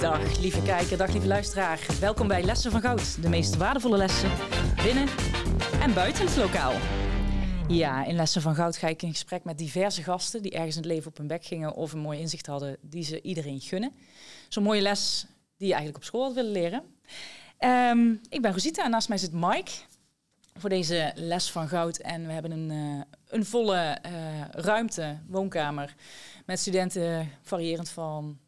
Dag lieve kijker, dag lieve luisteraar. Welkom bij Lessen van Goud. De meest waardevolle lessen binnen en buiten het lokaal. Ja, in Lessen van Goud ga ik in gesprek met diverse gasten die ergens in het leven op hun bek gingen of een mooi inzicht hadden die ze iedereen gunnen. Zo'n mooie les die je eigenlijk op school had willen leren. Ehm, ik ben Rosita en naast mij zit Mike voor deze les van goud. En we hebben een, uh, een volle uh, ruimte, woonkamer, met studenten variërend van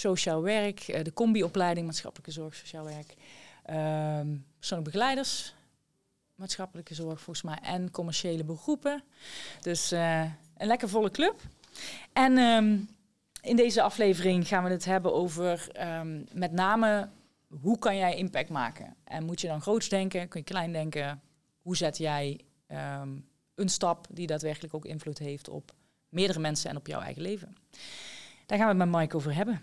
sociaal werk, uh, de combi-opleiding maatschappelijke zorg, sociaal werk, ehm, persoonlijke begeleiders, maatschappelijke zorg volgens mij, en commerciële beroepen. Dus een lekker volle club. En um, in deze aflevering gaan we het hebben over um, met name hoe kan jij impact maken? En moet je dan groots denken? Kun je klein denken? Hoe zet jij een stap die daadwerkelijk ook invloed heeft op meerdere mensen en op jouw eigen leven? Daar gaan we het met Mike over hebben.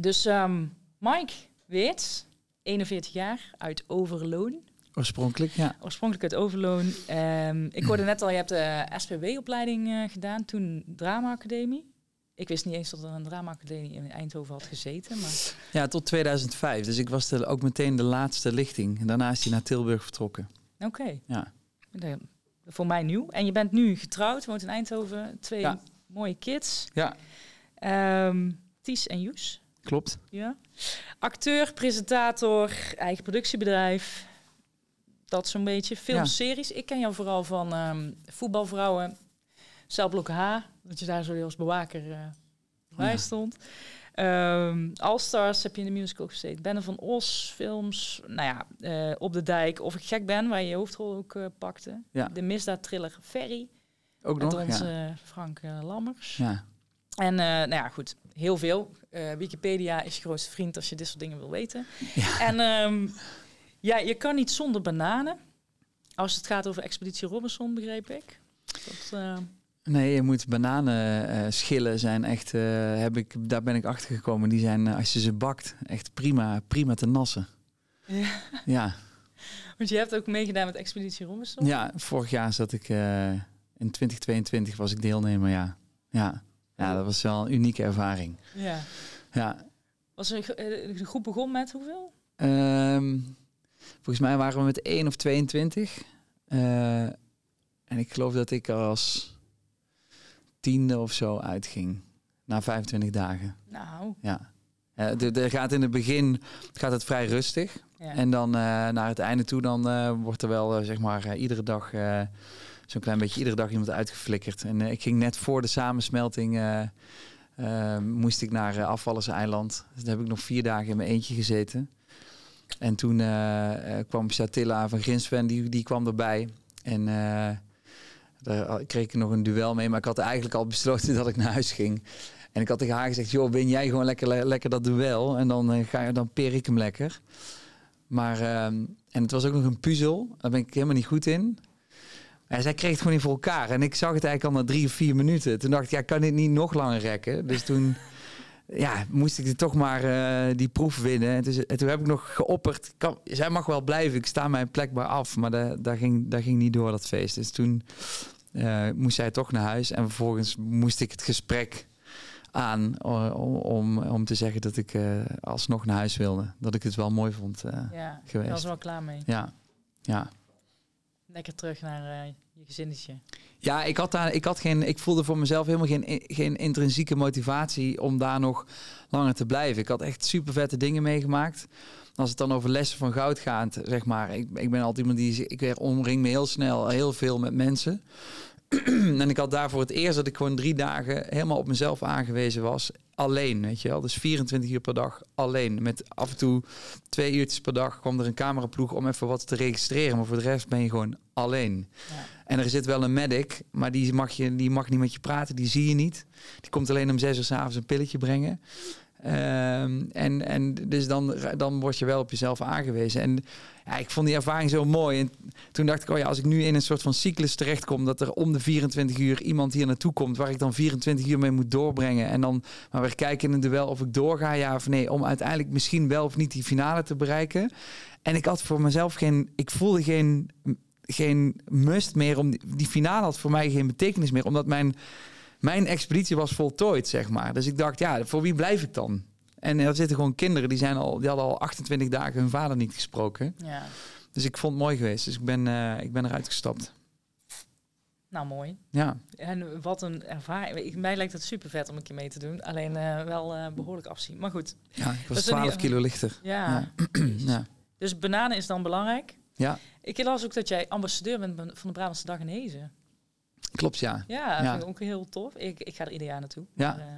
Dus um, Mike Weerts, 41 jaar, uit Overloon. Oorspronkelijk, ja. Oorspronkelijk uit Overloon. Um, ik hoorde net al, je hebt de SPW-opleiding uh, gedaan, toen Drama Academie. Ik wist niet eens dat er een dramaacademie in Eindhoven had gezeten. Maar... Ja, tot 2005. Dus ik was de, ook meteen de laatste lichting. En daarna is hij naar Tilburg vertrokken. Oké. Okay. Ja. Voor mij nieuw. En je bent nu getrouwd, woont in Eindhoven. Twee ja. mooie kids. Ja. Um, Ties en Joes. Klopt. Ja. Acteur, presentator, eigen productiebedrijf. Dat zo'n beetje. Filmseries. Ja. Ik ken jou vooral van um, voetbalvrouwen. Celblok H, dat je daar zo als bewaker uh, bij ja. stond. Um, All Stars heb je in de musical gezeten. Benne van Os, films. Nou ja, uh, Op de Dijk. Of ik gek ben, waar je je hoofdrol ook uh, pakte. Ja. De misdaadthriller Ferry. Ook met nog, onze ja. Frank Lammers. Ja. En nou ja, goed, heel veel. Wikipedia is je grootste vriend als je dit soort dingen wil weten. Ja. En um, ja, je kan niet zonder bananen. Als het gaat over Expeditie Robinson, begreep ik. Dat, uh, Nee, je moet bananen uh, schillen zijn echt, heb ik, daar ben ik achter gekomen. Die zijn, als je ze bakt, echt prima, prima te nassen. Ja. Ja. Want je hebt ook meegedaan met Expeditie Robinson? Ja, vorig jaar zat ik, in 2022 was ik deelnemer, ja. Ja, ja dat was wel een unieke ervaring. Ja. Ja. Was er, de groep begon met hoeveel? Um, volgens mij waren we met 1 of 22. en ik geloof dat ik als tiende of zo uitging. Na 25 dagen. Nou. Ja. Uh, er gaat in het begin gaat het vrij rustig. Ja. En dan uh, naar het einde toe, dan wordt er wel zeg maar iedere dag zo'n klein beetje iedere dag iemand uitgeflikkerd. En ik ging net voor de samensmelting moest ik naar Afvallerseiland. Dus daar heb ik nog vier dagen in mijn eentje gezeten. En toen kwam Satilla van Grinsven, die, die kwam erbij. En daar kreeg ik nog een duel mee, maar ik had eigenlijk al besloten dat ik naar huis ging. En ik had tegen haar gezegd, joh, win jij gewoon lekker, lekker dat duel en dan, ga je, dan peer ik hem lekker. Maar, uh, en het was ook nog een puzzel, daar ben ik helemaal niet goed in. Maar zij kreeg het gewoon niet voor elkaar. En ik zag het eigenlijk al na drie of vier minuten. Toen dacht ik, ja, kan dit niet nog langer rekken? Dus toen ja, moest ik er toch maar uh, die proef winnen. En toen, en toen heb ik nog geopperd, kan, zij mag wel blijven, ik sta mijn plek maar af. Maar dat, ging, dat ging niet door, dat feest. Dus toen uh, moest zij toch naar huis. En vervolgens moest ik het gesprek aan om, om, om te zeggen dat ik uh, alsnog naar huis wilde. Dat ik het wel mooi vond ja, geweest. Ik was wel klaar mee. Ja, ja. Lekker terug naar uh, je gezinnetje. Ja, ik had daar, ik had geen, ik voelde voor mezelf helemaal geen, geen intrinsieke motivatie om daar nog langer te blijven. Ik had echt super vette dingen meegemaakt. Als het dan over lessen van goud gaat, zeg maar. Ik, ik ben altijd iemand die, ik omring me heel snel heel veel met mensen. en ik had daarvoor het eerst dat ik gewoon drie dagen helemaal op mezelf aangewezen was. Alleen, weet je wel. Dus 24 uur per dag alleen. Met af en toe twee uurtjes per dag kwam er een cameraploeg om even wat te registreren. Maar voor de rest ben je gewoon alleen. Ja. En er zit wel een medic, maar die mag, je, die mag niet met je praten. Die zie je niet. Die komt alleen om zes uur s'avonds een pilletje brengen. Um, en, en dus dan, dan word je wel op jezelf aangewezen. En ja, ik vond die ervaring zo mooi. En toen dacht ik, oh ja, als ik nu in een soort van cyclus terechtkom, dat er om de 24 uur iemand hier naartoe komt waar ik dan 24 uur mee moet doorbrengen. En dan maar weer kijken in een duel of ik doorga, ja of nee, om uiteindelijk misschien wel of niet die finale te bereiken. En ik had voor mezelf geen, ik voelde geen, geen must meer om die, die finale had voor mij geen betekenis meer, omdat mijn mijn expeditie was voltooid, zeg maar. Dus ik dacht, ja, voor wie blijf ik dan? En er zitten gewoon kinderen die, zijn al, die hadden al 28 dagen hun vader niet gesproken. Ja. Dus ik vond het mooi geweest. Dus ik ben, eh, ik ben eruit gestapt. Nou, mooi. Ja, En wat een ervaring. Mij lijkt het super vet om een keer mee te doen. Alleen eh, wel eh, behoorlijk afzien. Maar goed. ja ik was is een 12 heel- kilo lichter. Ja. Ja. Dus bananen is dan belangrijk. Ja. Ik las ook dat jij ambassadeur bent van de Brabantse Dag in Hezen. Klopt, ja. Ja, vind ik ook heel tof. Ik, ik ga er ieder jaar naartoe. Ja. Maar, eh,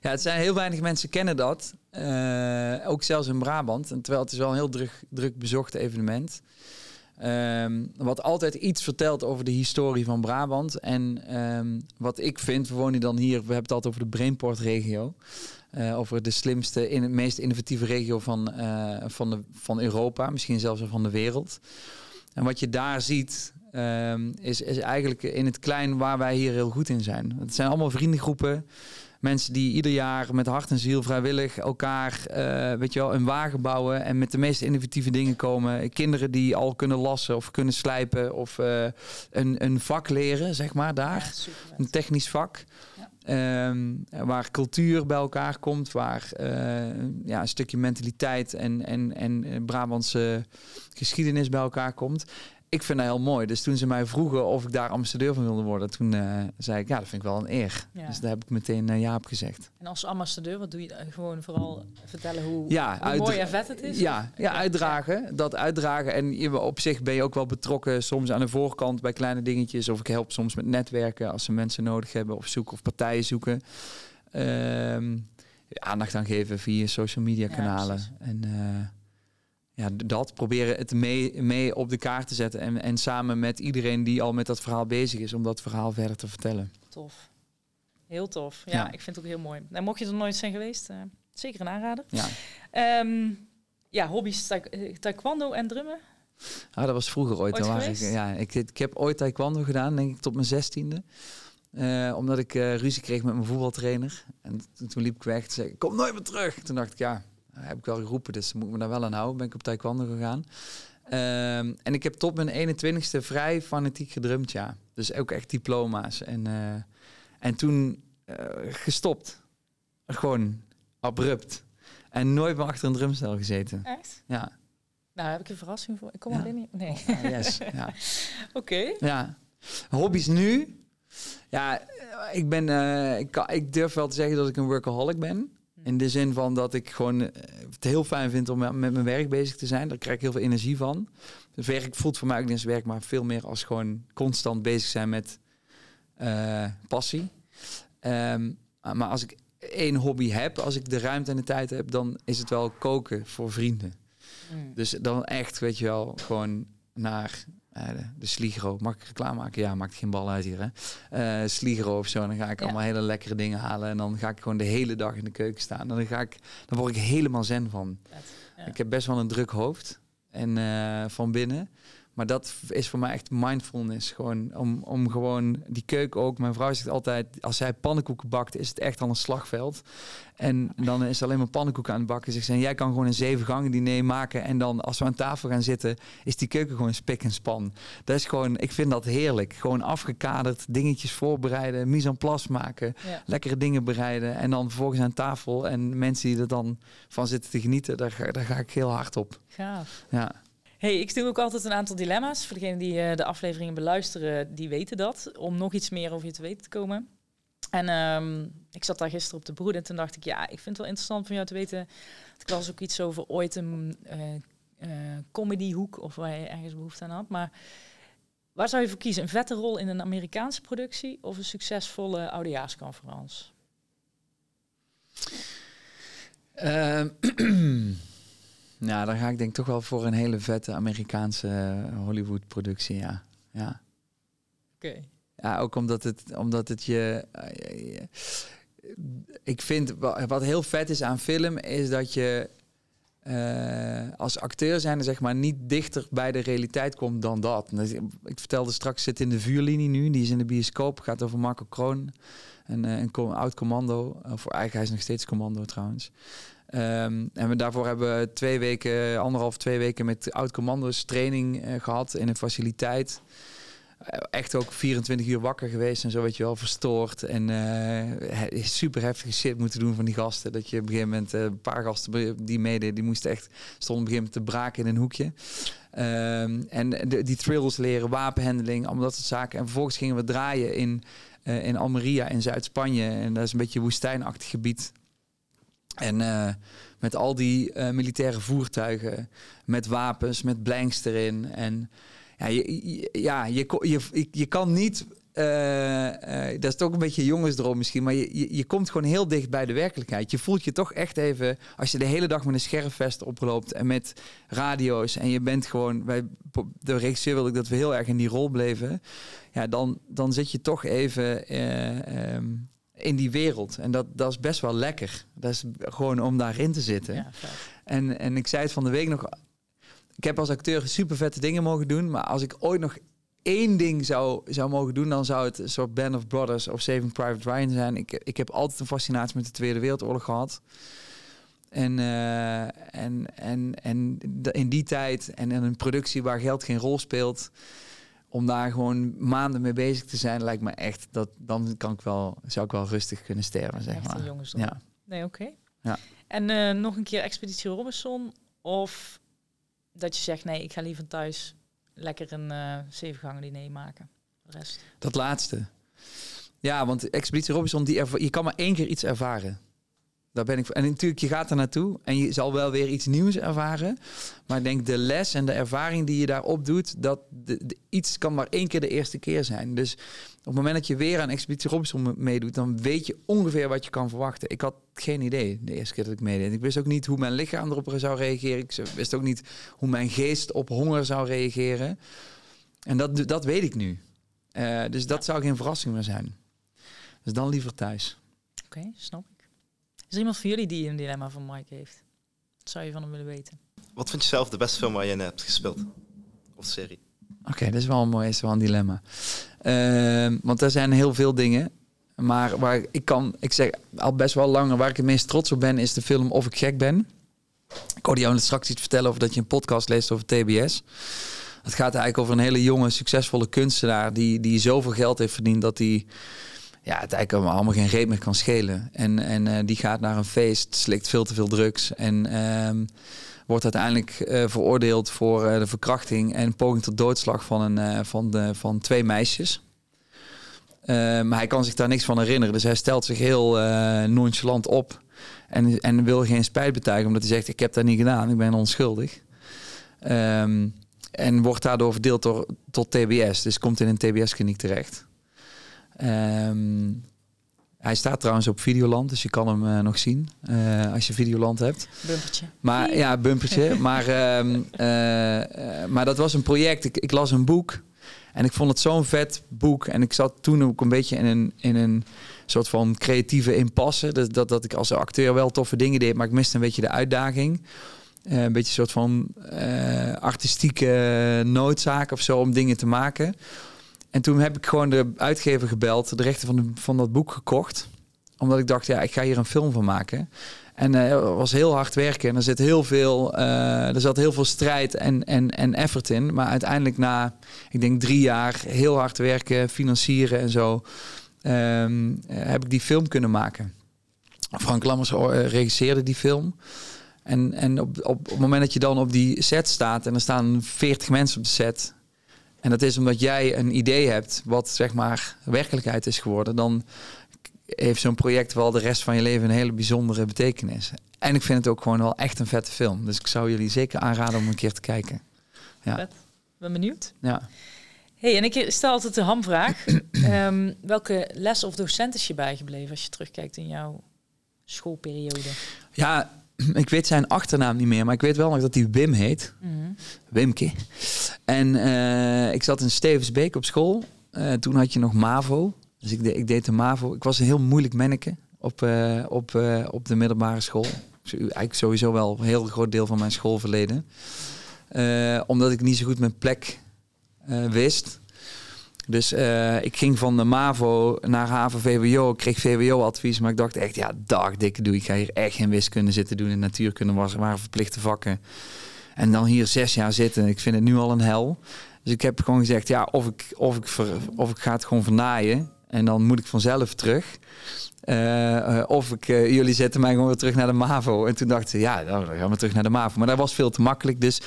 Ja, het zijn heel weinig mensen kennen dat. Eh, ook zelfs in Brabant. En terwijl het is wel een heel druk, druk bezocht evenement. Ehm, wat altijd iets vertelt over de historie van Brabant. En ehm, wat ik vind, we wonen dan hier, we hebben het altijd over de Brainport-regio. Eh, over de slimste, in het meest innovatieve regio van, van, de, van Europa, misschien zelfs van de wereld. En wat je daar ziet, ehm, is, is eigenlijk in het klein waar wij hier heel goed in zijn. Het zijn allemaal vriendengroepen. Mensen die ieder jaar met hart en ziel vrijwillig elkaar, eh, weet je wel, een wagen bouwen en met de meest innovatieve dingen komen. Kinderen die al kunnen lassen of kunnen slijpen of eh, een, een vak leren, zeg maar, daar. ja. Een technisch vak. Ehm, waar cultuur bij elkaar komt, waar eh, ja, een stukje mentaliteit en, en, en Brabantse geschiedenis bij elkaar komt. Ik vind dat heel mooi. Dus toen ze mij vroegen of ik daar ambassadeur van wilde worden, toen eh, zei ik, ja, dat vind ik wel een eer. Ja. Dus daar heb ik meteen eh, ja op gezegd. En als ambassadeur, wat doe je? dan? Gewoon vooral vertellen hoe, Ja, hoe uit- mooi en vet het is? Ja, ja, uitdragen. Dat uitdragen. En je, op zich ben je ook wel betrokken soms aan de voorkant bij kleine dingetjes. Of ik help soms met netwerken als ze mensen nodig hebben of zoeken of partijen zoeken. Ehm, aandacht aan geven via social media kanalen. en eh, ja, dat proberen het mee, mee op de kaart te zetten. En, en samen met iedereen die al met dat verhaal bezig is, om dat verhaal verder te vertellen. Tof. Heel tof. Ja, Ja. ik vind het ook heel mooi. En mocht je er nooit zijn geweest, eh, zeker een aanrader. Ja. Ehm, ja, hobby's taek- eh, taekwondo en drummen. Ah, dat was vroeger ooit. Ooit ik, ja, ik, ik heb ooit taekwondo gedaan, denk ik, tot mijn zestiende. Eh, omdat ik ruzie kreeg met mijn voetbaltrainer. En toen liep ik weg en zei ik, kom nooit meer terug. Toen dacht ik, ja, heb ik wel geroepen, dus moet ik me daar wel aan houden. Ben ik op taekwondo gegaan. Ehm, en ik heb tot mijn 21ste vrij fanatiek gedrumd, ja. Dus ook echt diploma's. En, eh, en toen eh, gestopt. Gewoon abrupt. En nooit meer achter een drumstel gezeten. Echt? Ja, Nou, heb ik een verrassing voor. Ik kom Ja. al binnen. Nee. Ah, yes. ja. Oké. Ja. Hobby's nu? Ja, ik ben, eh, ik, kan, ik durf wel te zeggen dat ik een workaholic ben. In de zin van dat ik gewoon eh, het heel fijn vind om met mijn werk bezig te zijn. Daar krijg ik heel veel energie van. Het werk voelt voor mij ook niet als werk, maar veel meer als gewoon constant bezig zijn met eh, passie. Ehm, maar als ik één hobby heb, als ik de ruimte en de tijd heb, dan is het wel koken voor vrienden. Mm. Dus dan echt, weet je wel, gewoon naar eh, de, de Sligro. Mag ik reclame maken? Ja, maakt geen bal uit hier, hè. Eh Sligro of zo. Dan ga ik Ja. allemaal hele lekkere dingen halen. En dan ga ik gewoon de hele dag in de keuken staan. En dan, ga ik, dan word ik helemaal zen van. Ja. Ik heb best wel een druk hoofd. En eh, van binnen. Maar dat is voor mij echt mindfulness. Gewoon om, om gewoon die keuken ook. Mijn vrouw zegt altijd, als zij pannenkoeken bakt, is het echt al een slagveld. En dan is alleen maar pannenkoeken aan het bakken. Zegt ze, en jij kan gewoon een zeven gangen diner maken. En dan als we aan tafel gaan zitten, is die keuken gewoon spik en span. Dat is gewoon, ik vind dat heerlijk. Gewoon afgekaderd, dingetjes voorbereiden, mise en place maken. Ja. Lekkere dingen bereiden. En dan vervolgens aan tafel. En mensen die er dan van zitten te genieten, daar ga, daar ga ik heel hard op. Gaaf. Ja. Hey, ik stel ook altijd een aantal dilemma's. Voor degenen die eh, de afleveringen beluisteren, die weten dat. Om nog iets meer over je te weten te komen. En ehm, ik zat daar gisteren op de broed en toen dacht ik, ja, ik vind het wel interessant van jou te weten. Ik las ook iets over ooit een eh, eh, comedyhoek of waar je ergens behoefte aan had. Maar waar zou je voor kiezen? Een vette rol in een Amerikaanse productie of een succesvolle oudejaarsconferentie? Ehm, nou, dan ga ik denk ik toch wel voor een hele vette Amerikaanse eh, Hollywood-productie, ja. ja. Oké. Ja, ook omdat het, omdat het je, eh, je- Ik vind wa- wat heel vet is aan film, is dat je eh, als acteur zijn, zeg maar, niet dichter bij de realiteit komt dan dat. Ik vertelde straks, zit in de vuurlinie nu, die is in de bioscoop, gaat over Marco Kroon. Een, een oud commando, of voor eigenlijk hij is nog steeds commando trouwens. Ehm, en daarvoor hebben we twee weken, anderhalf, twee weken met oud commando's training eh, gehad in een faciliteit. echt ook 24 uur wakker geweest en zo, weet je wel, verstoord. En uh, super heftige shit moeten doen van die gasten. Dat je op een gegeven moment, een paar gasten die mede, die moesten echt, stonden op een gegeven moment te braken in een hoekje. Ehm, en die thrills leren, wapenhandeling, allemaal dat soort zaken. En vervolgens gingen we draaien in, in Almeria in Zuid-Spanje. En dat is een beetje woestijnachtig gebied. En met al die uh, militaire voertuigen, met wapens, met blanks erin. En ja, je, ja, je, kan niet. Uh, dat is toch een beetje jongensdroom misschien, maar je, je, komt gewoon heel dicht bij de werkelijkheid. Je voelt je toch echt even, als je de hele dag met een scherfvest oploopt en met radio's en je bent gewoon, bij de regisseur wil ik dat we heel erg in die rol bleven, ja, dan, dan zit je toch even um, in die wereld. En dat, dat is best wel lekker. Dat is gewoon om daarin te zitten. Ja, en, en ik zei het van de week nog. Ik heb als acteur super vette dingen mogen doen. Maar als ik ooit nog één ding zou, zou mogen doen, dan zou het een soort Band of Brothers of Saving Private Ryan zijn. Ik, ik heb altijd een fascinatie met de Tweede Wereldoorlog gehad. En, uh, en, en, en in die tijd en in een productie waar geld geen rol speelt, om daar gewoon maanden mee bezig te zijn, lijkt me echt dat dan kan ik wel, zou ik wel rustig kunnen sterven, zeg echt maar. Een ja. Nee, oké. Ja. En uh, nog een keer Expeditie Robinson of dat je zegt nee, ik ga liever thuis lekker een uh, zevengangen diner maken. De rest. Dat laatste. Ja, want Expeditie Robinson, die je kan maar één keer iets ervaren. Daar ben ik En natuurlijk, je gaat er naartoe en je zal wel weer iets nieuws ervaren. Maar ik denk de les en de ervaring die je daarop doet, dat de, iets kan maar één keer de eerste keer zijn. Dus op het moment dat je weer aan Expeditie Robinson meedoet, dan weet je ongeveer wat je kan verwachten. Ik had geen idee de eerste keer dat ik meedeed. Ik wist ook niet hoe mijn lichaam erop zou reageren. Ik wist ook niet hoe mijn geest op honger zou reageren. En dat, dat weet ik nu. Uh, dus dat zou geen verrassing meer zijn. Dus dan liever thuis. Oké, snap er iemand van jullie die een dilemma van Mike heeft? Wat zou je van hem willen weten? Wat vind je zelf de beste film waar je hebt gespeeld? Of serie? Oké, dat is wel een mooi, is wel een dilemma. Uh, want er zijn heel veel dingen. Maar waar ik kan, ik zeg al best wel langer, waar ik het meest trots op ben, is de film Of ik gek ben. Ik hoorde jou straks iets vertellen over dat je een podcast leest over TBS. Het gaat eigenlijk over een hele jonge, succesvolle kunstenaar die, die zoveel geld heeft verdiend dat hij ja, het eigenlijk allemaal geen reet meer kan schelen. En, en uh, die gaat naar een feest, slikt veel te veel drugs en um, wordt uiteindelijk uh, veroordeeld voor uh, de verkrachting en poging tot doodslag van, een, van, de, van twee meisjes. maar hij kan zich daar niks van herinneren, dus hij stelt zich heel nonchalant op en, en wil geen spijt betuigen, omdat hij zegt: Ik heb dat niet gedaan, ik ben onschuldig. Um, en wordt daardoor verdeeld door, tot TBS, dus komt in een TBS-kliniek terecht. Um, hij staat trouwens op Videoland, dus je kan hem uh, nog zien uh, als je Videoland hebt. Bumpertje. Maar ja, bumpertje. maar, um, uh, maar dat was een project. Ik, ik, las een boek en ik vond het zo'n vet boek. En ik zat toen ook een beetje in een, in een soort van creatieve impasse. Dat, dat, dat ik als acteur wel toffe dingen deed, maar ik miste een beetje de uitdaging. een beetje een soort van artistieke noodzaak of zo om dingen te maken. En toen heb ik gewoon de uitgever gebeld, de rechten van, van dat boek gekocht. Omdat ik dacht, ja, ik ga hier een film van maken. En het was heel hard werken. En er zit heel veel, uh, er zat heel veel strijd en, en, en effort in. Maar uiteindelijk na, ik denk drie jaar heel hard werken, financieren en zo, um, heb ik die film kunnen maken. Frank Lammers regisseerde die film. En, en op, op, op het moment dat je dan op die set staat en er staan 40 mensen op de set en dat is omdat jij een idee hebt wat zeg maar werkelijkheid is geworden, dan heeft zo'n project wel de rest van je leven een hele bijzondere betekenis. En ik vind het ook gewoon wel echt een vette film. Dus ik zou jullie zeker aanraden om een keer te kijken. Ja. Vet. Ben benieuwd. Ja. Hey, en ik stel altijd de hamvraag. um, welke les of docent is je bijgebleven als je terugkijkt in jouw schoolperiode? Ja, ik weet zijn achternaam niet meer, maar ik weet wel nog dat hij Wim heet. Mm Wimke. En uh, ik zat in Stevensbeek op school. Uh, toen had je nog MAVO. Dus ik, de, ik deed de MAVO. Ik was een heel moeilijk manneke op, uh, op, op de middelbare school. Eigenlijk sowieso wel een heel groot deel van mijn schoolverleden. omdat ik niet zo goed mijn plek wist. Dus uh, ik ging van de MAVO naar HAVO VWO. Kreeg VWO-advies, maar ik dacht echt, ja, dag dikke doe. Ik ga hier echt geen wiskunde zitten doen. En natuurkunde was, waren verplichte vakken. En dan hier zes jaar zitten. Ik vind het nu al een hel. Dus ik heb gewoon gezegd, ja, of ik, of ik, of ik ga het gewoon vernaaien. En dan moet ik vanzelf terug. Uh, of ik, uh, jullie zetten mij gewoon weer terug naar de MAVO. En toen dacht ze, ja, dan gaan we terug naar de MAVO. Maar dat was veel te makkelijk. Dus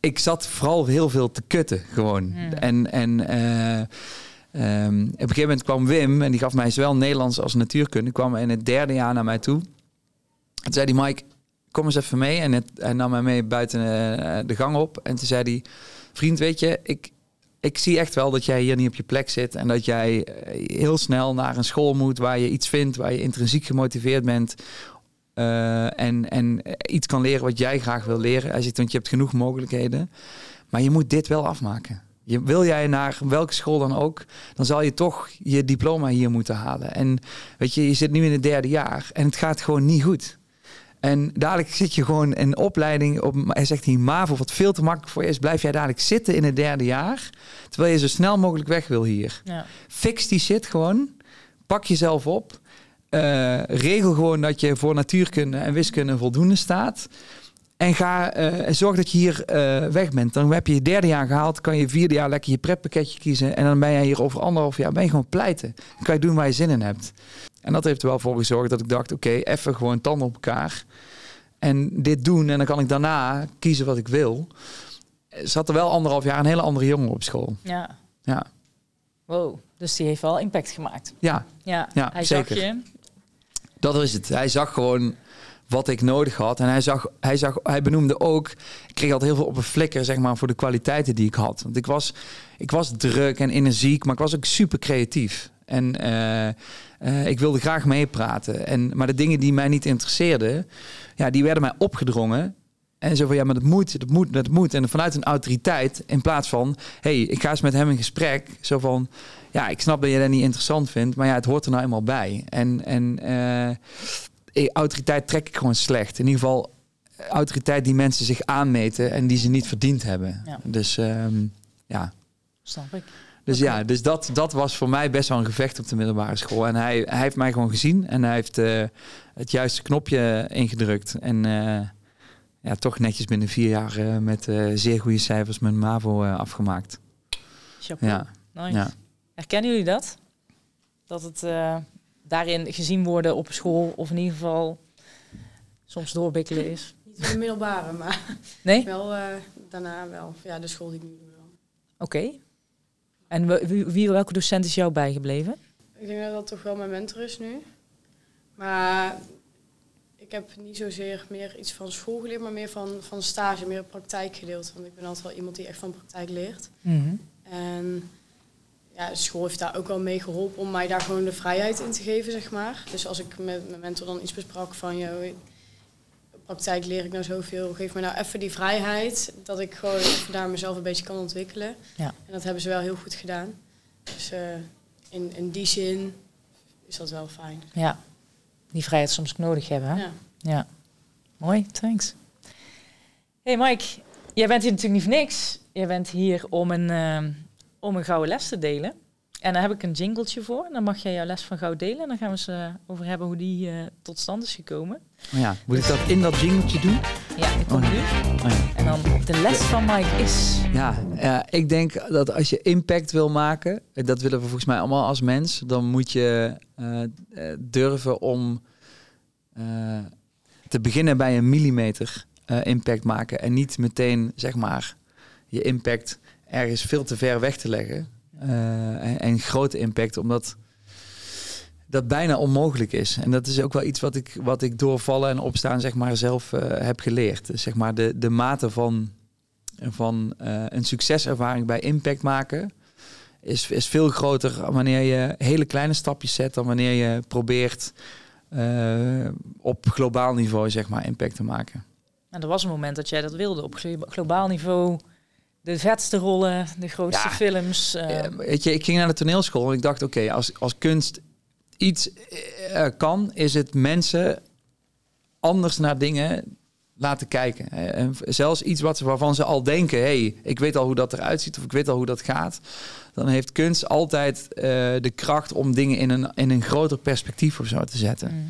ik zat vooral heel veel te kutten gewoon. En, en uh, um, op een gegeven moment kwam Wim, en die gaf mij zowel Nederlands als natuurkunde. kwam in het derde jaar naar mij toe. Toen zei hij, Mike, kom eens even mee. En het, hij nam mij mee buiten de gang op. En toen zei hij, vriend, weet je, ik, ik zie echt wel dat jij hier niet op je plek zit en dat jij eh, heel snel naar een school moet waar je iets vindt, waar je intrinsiek gemotiveerd bent uh, en, en iets kan leren wat jij graag wil leren. Hij zegt, want je hebt genoeg mogelijkheden, maar je moet dit wel afmaken. Je, wil jij naar welke school dan ook, dan zal je toch je diploma hier moeten halen. En weet je, je zit nu in het derde jaar en het gaat gewoon niet goed. En dadelijk zit je gewoon in opleiding op, hij zegt hier MAVO, wat veel te makkelijk voor je is, blijf jij dadelijk zitten in het derde jaar, terwijl je zo snel mogelijk weg wil hier. Ja. Fix die shit gewoon, pak jezelf op, uh, regel gewoon dat je voor natuurkunde en wiskunde voldoende staat. En ga uh, zorg dat je hier uh, weg bent. Dan heb je je derde jaar gehaald, kan je vierde jaar lekker je preppakketje kiezen. En dan ben jij hier over anderhalf jaar ben je gewoon pleiten. Dan kan je doen waar je zin in hebt. En dat heeft er wel voor gezorgd dat ik dacht, oké, even gewoon tanden op elkaar. En dit doen en dan kan ik daarna kiezen wat ik wil. Zat er wel anderhalf jaar een hele andere jongen op school. Ja. Ja. Wow, dus die heeft wel impact gemaakt. Ja, ja, ja hij zeker. Zag je. Dat is het. Hij zag gewoon wat ik nodig had. En hij, zag, hij, zag, hij benoemde ook, ik kreeg altijd heel veel op een flikker, zeg maar, voor de kwaliteiten die ik had. Want ik was, ik was druk en energiek, maar ik was ook super creatief. En uh, uh, ik wilde graag meepraten. En, maar de dingen die mij niet interesseerden, ja, die werden mij opgedrongen. En zo van, ja, maar dat moet, dat moet, dat moet. En vanuit een autoriteit, in plaats van... hey, ik ga eens met hem in gesprek. Zo van, ja, ik snap dat je dat niet interessant vindt... maar ja, het hoort er nou eenmaal bij. En, en uh, autoriteit trek ik gewoon slecht. In ieder geval autoriteit die mensen zich aanmeten... en die ze niet verdiend hebben. Ja. Dus um, ja. Snap ik. Dus ja, dus dat, dat was voor mij best wel een gevecht op de middelbare school. En hij, hij heeft mij gewoon gezien en hij heeft uh, het juiste knopje ingedrukt. En uh, ja, toch netjes binnen vier jaar uh, met zeer goede cijfers mijn MAVO afgemaakt. Chapeau. Ja. Nice. Ja. Herkennen jullie dat? Dat het daarin gezien worden op school of in ieder geval soms doorbikkelen is? Niet in de middelbare, maar nee? wel daarna wel. Ja, de school die ik nu doe. Oké. Okay. En wie, wie, welke docent is jou bijgebleven? Ik denk dat dat toch wel mijn mentor is nu. Maar ik heb niet zozeer meer iets van school geleerd, maar meer van, van stage, meer praktijkgedeelte. Want ik ben altijd wel iemand die echt van praktijk leert. Mm -hmm. En ja, school heeft daar ook wel mee geholpen om mij daar gewoon de vrijheid in te geven, zeg maar. Dus als ik met mijn mentor dan iets besprak van, joh, praktijk leer ik nou zoveel, geef me nou even die vrijheid, dat ik gewoon even daar mezelf een beetje kan ontwikkelen. Ja. En dat hebben ze wel heel goed gedaan. Dus uh, in, in die zin is dat wel fijn. Ja, die vrijheid soms ook nodig hebben. Hè? Ja. ja. Mooi, thanks. Hey Mike, jij bent hier natuurlijk niet voor niks. Jij bent hier om een, uh, om een gouden les te delen. En daar heb ik een jingletje voor. Dan mag jij jouw les van goud delen. En dan gaan we eens uh, over hebben hoe die uh, tot stand is gekomen. Oh ja, moet ik dat in dat jingletje doen? Ja, ik kom oh, nu. Oh ja. En dan de les van Mike is... Ja, uh, ik denk dat als je impact wil maken... dat willen we volgens mij allemaal als mens... dan moet je durven om te beginnen bij een millimeter impact maken. En niet meteen, zeg maar, je impact ergens veel te ver weg te leggen. Uh, en, grote impact, omdat dat bijna onmogelijk is. En dat is ook wel iets wat ik, wat ik doorvallen en opstaan zeg maar, zelf uh, heb geleerd. Dus, zeg maar de, de mate van, van uh, een succeservaring bij impact maken... Is, is veel groter wanneer je hele kleine stapjes zet... dan wanneer je probeert op globaal niveau zeg maar, impact te maken. En er was een moment dat jij dat wilde op globaal niveau de vetste rollen, de grootste Ja. films. eh, Eh, weet je, ik ging naar de toneelschool en ik dacht, oké, als, als kunst iets eh, kan, is het mensen anders naar dingen laten kijken. Eh, En zelfs iets wat, ze- waarvan ze al denken, hey, ik weet al hoe dat eruit ziet of ik weet al hoe dat gaat. Dan heeft kunst altijd eh, de kracht om dingen in een, in een groter perspectief of zo te zetten. mm.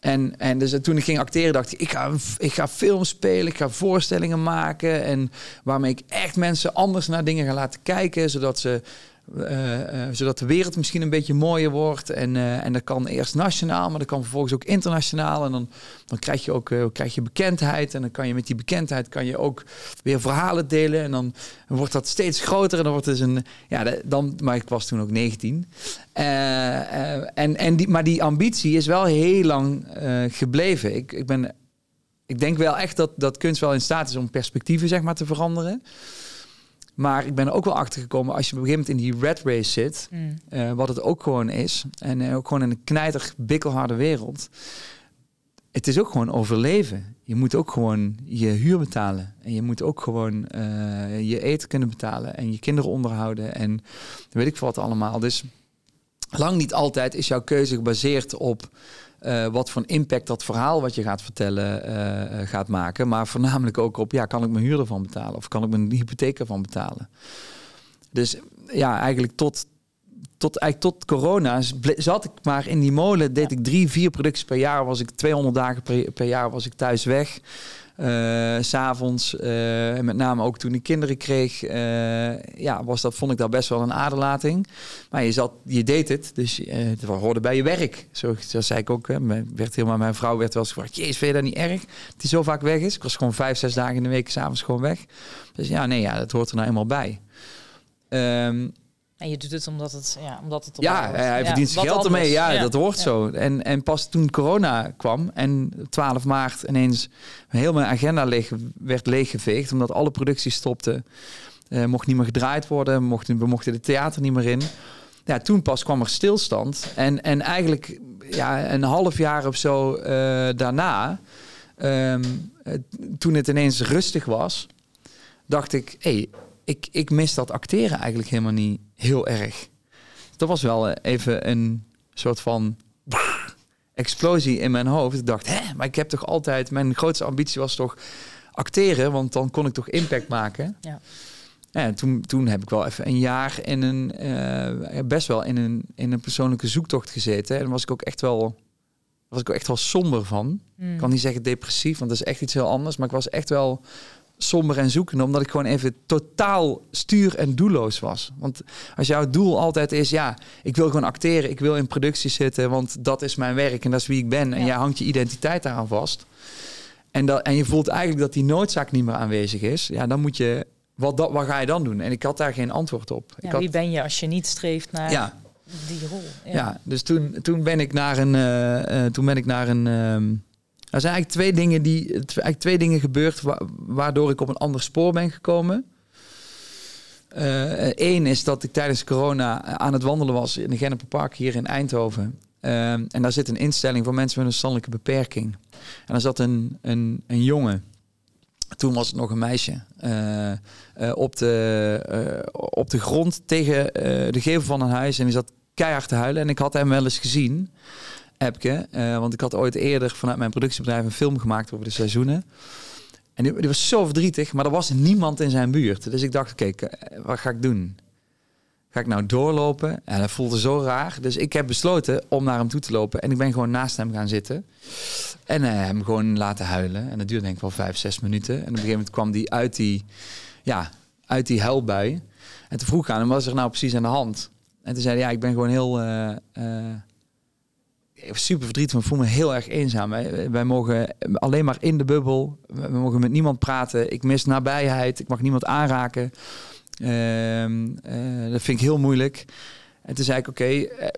En, en dus toen ik ging acteren, dacht ik, ik ga, ik ga films spelen, ik ga voorstellingen maken. En waarmee ik echt mensen anders naar dingen ga laten kijken, zodat ze zodat de wereld misschien een beetje mooier wordt. En, uh, en dat kan eerst nationaal, maar dat kan vervolgens ook internationaal. En dan, dan krijg je ook krijg je bekendheid. En dan kan je met die bekendheid kan je ook weer verhalen delen. En dan wordt dat steeds groter. En dan wordt dus een. Ja, dan, maar ik was toen ook 19. en, en die, maar die ambitie is wel heel lang gebleven. Ik, ik, ben, ik denk wel echt dat, dat kunst wel in staat is om perspectieven zeg maar, te veranderen. Maar ik ben er ook wel achter gekomen als je op een gegeven moment in die red race zit, mm. uh, wat het ook gewoon is, en uh, ook gewoon in een knijter, bikkelharde wereld. Het is ook gewoon overleven. Je moet ook gewoon je huur betalen. En je moet ook gewoon uh, je eten kunnen betalen. En je kinderen onderhouden. En weet ik wat allemaal. Dus lang niet altijd is jouw keuze gebaseerd op uh, wat voor impact dat verhaal wat je gaat vertellen uh, gaat maken. Maar voornamelijk ook op, ja, kan ik mijn huur ervan betalen? Of kan ik mijn hypotheek ervan betalen? Dus ja, eigenlijk tot, tot, eigenlijk tot corona zat ik maar in die molen. Deed ik drie, vier producties per jaar. Was ik 200 dagen per, per jaar was ik thuis weg. Uh, S'avonds, uh, en met name ook toen ik kinderen kreeg, uh, ja, was dat, vond ik dat best wel een aderlating. Maar je, zat, je deed het, dus het hoorde bij je werk. Zo, zei ik ook. Hè. Werd helemaal, mijn vrouw werd wel eens gevraagd, jezus, vind je dat niet erg? Dat hij zo vaak weg is. Ik was gewoon vijf, zes dagen in de week s'avonds gewoon weg. Dus ja, nee, ja, dat hoort er nou eenmaal bij. Um, en je doet het omdat het, ja, omdat het Ja, hij verdient zijn geld ermee. Ja, dat hoort zo. En, en pas toen corona kwam en 12 maart ineens heel mijn agenda leeg, werd leeggeveegd, omdat alle producties stopten. Uh, mocht niet meer gedraaid worden, mochten, we mochten de theater niet meer in. Ja, toen pas kwam er stilstand. En, en eigenlijk ja, een half jaar of zo uh, daarna, um, toen het ineens rustig was, dacht ik, hé, hey, ik, ik mis dat acteren eigenlijk helemaal niet heel erg. Dat was wel eh, even een soort van explosie in mijn hoofd. Ik dacht, hè, maar ik heb toch altijd... Mijn grootste ambitie was toch acteren, want dan kon ik toch impact maken. Ja. En toen, toen heb ik wel even een jaar in een, uh, best wel in een, in een persoonlijke zoektocht gezeten. En was ik ook echt wel, was ik ook echt wel somber van. Hmm. Ik kan niet zeggen depressief, want dat is echt iets heel anders. Maar ik was echt wel somber en zoekende, omdat ik gewoon even totaal stuur en doelloos was. Want als jouw doel altijd is, ja, ik wil gewoon acteren, ik wil in productie zitten, want dat is mijn werk en dat is wie ik ben. En jij hangt je identiteit daaraan vast. En, dat, en je voelt eigenlijk dat die noodzaak niet meer aanwezig is. Ja, dan moet je, wat, dat, wat ga je dan doen? En ik had daar geen antwoord op. Ja, ik had, wie ben je als je niet streeft naar ja. die rol? Ja. dus toen, toen ben ik naar een, uh, uh, toen ben ik naar een ehm, er zijn eigenlijk twee dingen die eigenlijk twee dingen gebeurd waardoor ik op een ander spoor ben gekomen. Eén uh, is dat ik tijdens corona aan het wandelen was in de Genneperpark hier in Eindhoven. Uh, en daar zit een instelling voor mensen met een verstandelijke beperking. En daar zat een, een, een jongen. Toen was het nog een meisje. Uh, op, de, op de grond tegen de gevel van een huis. En die zat keihard te huilen. En ik had hem wel eens gezien. Epke. Uh, want ik had ooit eerder vanuit mijn productiebedrijf een film gemaakt over de seizoenen. En die, was zo verdrietig, maar er was niemand in zijn buurt. Dus ik dacht, oké, okay, wat ga ik doen? Ga ik nou doorlopen? En dat voelde zo raar. Dus ik heb besloten om naar hem toe te lopen. En ik ben gewoon naast hem gaan zitten. En uh, hem gewoon laten huilen. En dat duurde denk ik wel vijf, zes minuten. En op een gegeven moment kwam die uit die, ja, uit die huilbui. En toen vroeg aan hem, wat is er nou precies aan de hand? En toen zei hij, ja, ik ben gewoon heel... super verdrietig, maar voel me heel erg eenzaam. Wij, mogen alleen maar in de bubbel. We mogen met niemand praten. Ik mis nabijheid. Ik mag niemand aanraken. Uh, uh, dat vind ik heel moeilijk. En toen zei ik, oké, eh,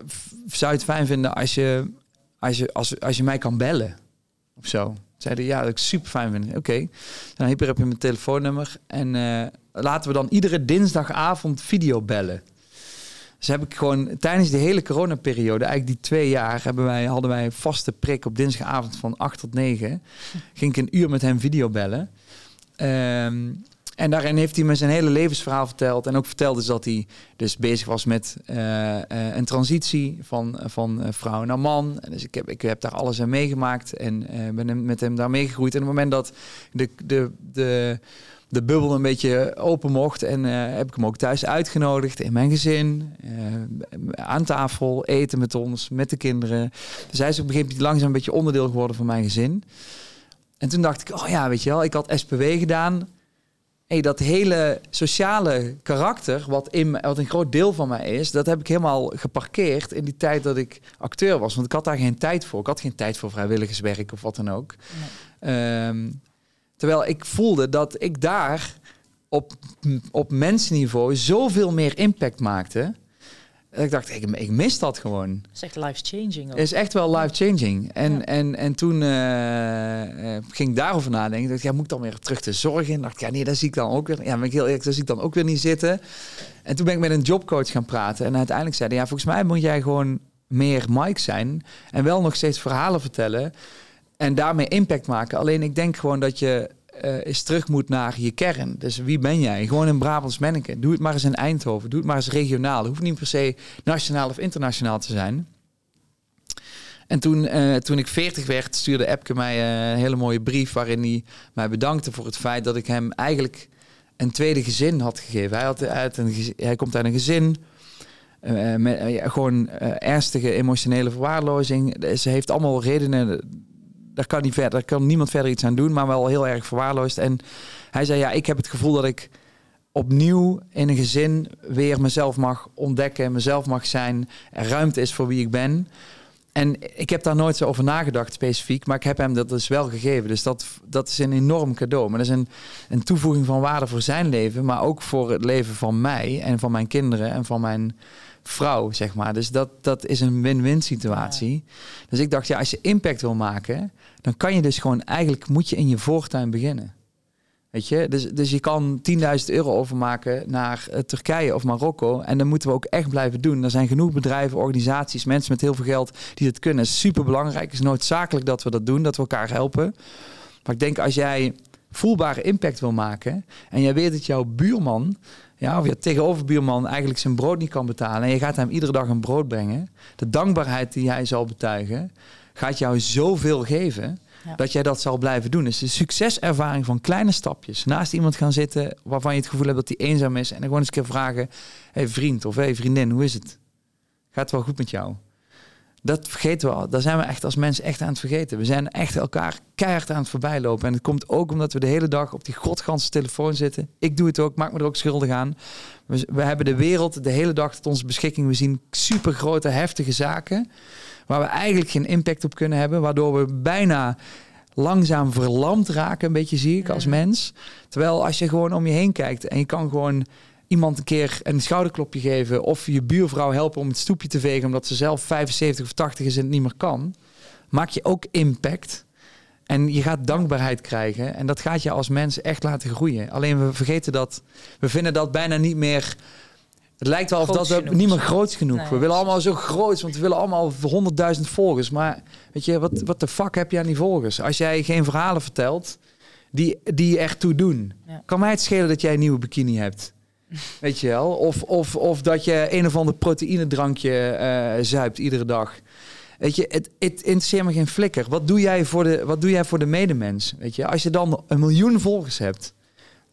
zou je het fijn vinden als je, als je, als, als je mij kan bellen? Of zo. Zeiden ja, dat ik super fijn vind. Oké, okay. dan heb je mijn telefoonnummer. En uh, laten we dan iedere dinsdagavond video bellen. Dus heb ik gewoon tijdens de hele coronaperiode, eigenlijk die twee jaar, hebben wij, hadden wij een vaste prik op dinsdagavond van 8 tot 9. Ging ik een uur met hem video bellen. Um, en daarin heeft hij me zijn hele levensverhaal verteld. En ook verteld is dat hij dus bezig was met uh, uh, een transitie van, van vrouw naar man. Dus ik heb, ik heb daar alles aan meegemaakt en ben met hem daar meegegroeid. En op het moment dat de, de, de de bubbel een beetje open mocht. En eh, heb ik hem ook thuis uitgenodigd in mijn gezin. eh, aan tafel, eten met ons, met de kinderen. Dus hij is op een gegeven moment langzaam een beetje onderdeel geworden van mijn gezin. En toen dacht ik, oh ja, weet je wel, ik had SPW gedaan. Hey, dat hele sociale karakter, wat, in, wat een groot deel van mij is, dat heb ik helemaal geparkeerd in die tijd dat ik acteur was. Want ik had daar geen tijd voor. Ik had geen tijd voor vrijwilligerswerk of wat dan ook. Ehm, terwijl ik voelde dat ik daar op, op mensniveau zoveel meer impact maakte. Dat ik dacht, ik, ik mis dat gewoon. Dat is echt life-changing. ook. is echt wel life-changing. En, Ja. en, en toen eh, eh, ging ik daarover nadenken. Dacht, ik, ja, moet ik dan weer terug de zorg in? Dacht ik, ja, nee, daar zie ik dan ook weer. Ja, ben ik heel eerlijk, daar zie ik dan ook weer niet zitten. En toen ben ik met een jobcoach gaan praten. En uiteindelijk zei hij, ja, volgens mij moet jij gewoon meer Mike zijn. En wel nog steeds verhalen vertellen. En daarmee impact maken. Alleen ik denk gewoon dat je eh eens terug moet naar je kern. Dus wie ben jij? Gewoon in Brabants Menneke. Doe het maar eens in Eindhoven. Doe het maar eens regionaal. Het hoeft niet per se nationaal of internationaal te zijn. En toen, eh, toen ik 40 werd, stuurde Epke mij eh, een hele mooie brief waarin hij mij bedankte voor het feit dat ik hem eigenlijk een tweede gezin had gegeven. Hij, had uit een, hij komt uit een gezin met gewoon ernstige emotionele verwaarlozing. Ze heeft allemaal redenen. Daar kan, niet verder, daar kan niemand verder iets aan doen, maar wel heel erg verwaarloosd. En hij zei: Ja, ik heb het gevoel dat ik opnieuw in een gezin weer mezelf mag ontdekken, mezelf mag zijn, er ruimte is voor wie ik ben. En ik heb daar nooit zo over nagedacht specifiek, maar ik heb hem dat dus wel gegeven. Dus dat, dat is een enorm cadeau. Maar dat is een, een toevoeging van waarde voor zijn leven, maar ook voor het leven van mij en van mijn kinderen en van mijn vrouw, zeg maar. Dus dat, dat is een win-win situatie. Dus ik dacht, ja, als je impact wil maken, dan kan je dus gewoon, eigenlijk moet je in je voortuin beginnen. Weet je, dus, dus je kan 10.000 euro overmaken naar eh, Turkije of Marokko. En dat moeten we ook echt blijven doen. Er zijn genoeg bedrijven, organisaties, mensen met heel veel geld die dat kunnen. Super belangrijk. Het is noodzakelijk dat we dat doen, dat we elkaar helpen. Maar ik denk als jij voelbare impact wil maken en jij weet dat jouw buurman, ja, of je tegenoverbuurman eigenlijk zijn brood niet kan betalen en je gaat hem iedere dag een brood brengen, de dankbaarheid die hij zal betuigen, gaat jou zoveel geven Ja. dat jij dat zal blijven doen. Dus de succeservaring van kleine stapjes. Naast iemand gaan zitten waarvan je het gevoel hebt dat hij eenzaam is. En dan gewoon eens een keer vragen: hey vriend of hey vriendin, hoe is het? Gaat het wel goed met jou? Dat vergeten we al. Daar zijn we echt als mensen echt aan het vergeten. We zijn echt elkaar keihard aan het voorbijlopen. En het komt ook omdat we de hele dag op die godganse telefoon zitten. Ik doe het ook, maak me er ook schuldig aan. We, we hebben de wereld de hele dag tot onze beschikking. We zien super grote, heftige zaken. Waar we eigenlijk geen impact op kunnen hebben. Waardoor we bijna langzaam verlamd raken, een beetje zie ik als mens. Terwijl als je gewoon om je heen kijkt en je kan gewoon iemand een keer een schouderklopje geven of je buurvrouw helpen om het stoepje te vegen omdat ze zelf 75 of 80 is en het niet meer kan, maak je ook impact. En je gaat dankbaarheid krijgen. En dat gaat je als mens echt laten groeien. Alleen we vergeten dat. We vinden dat bijna niet meer. Het lijkt wel of Groots dat we niet meer groot genoeg. Nee. We willen allemaal zo groot, want we willen allemaal 100.000 volgers. Maar weet je, wat, wat de fuck heb je aan die volgers? Als jij geen verhalen vertelt die, die ertoe doen. Ja. Kan mij het schelen dat jij een nieuwe bikini hebt? Weet je wel? Of, of, of dat je een of ander proteïnedrankje eh zuipt iedere dag. Weet je, het, het interesseert me geen flikker. Wat doe jij voor de, wat doe jij voor de medemens? Weet je, als je dan een miljoen volgers hebt,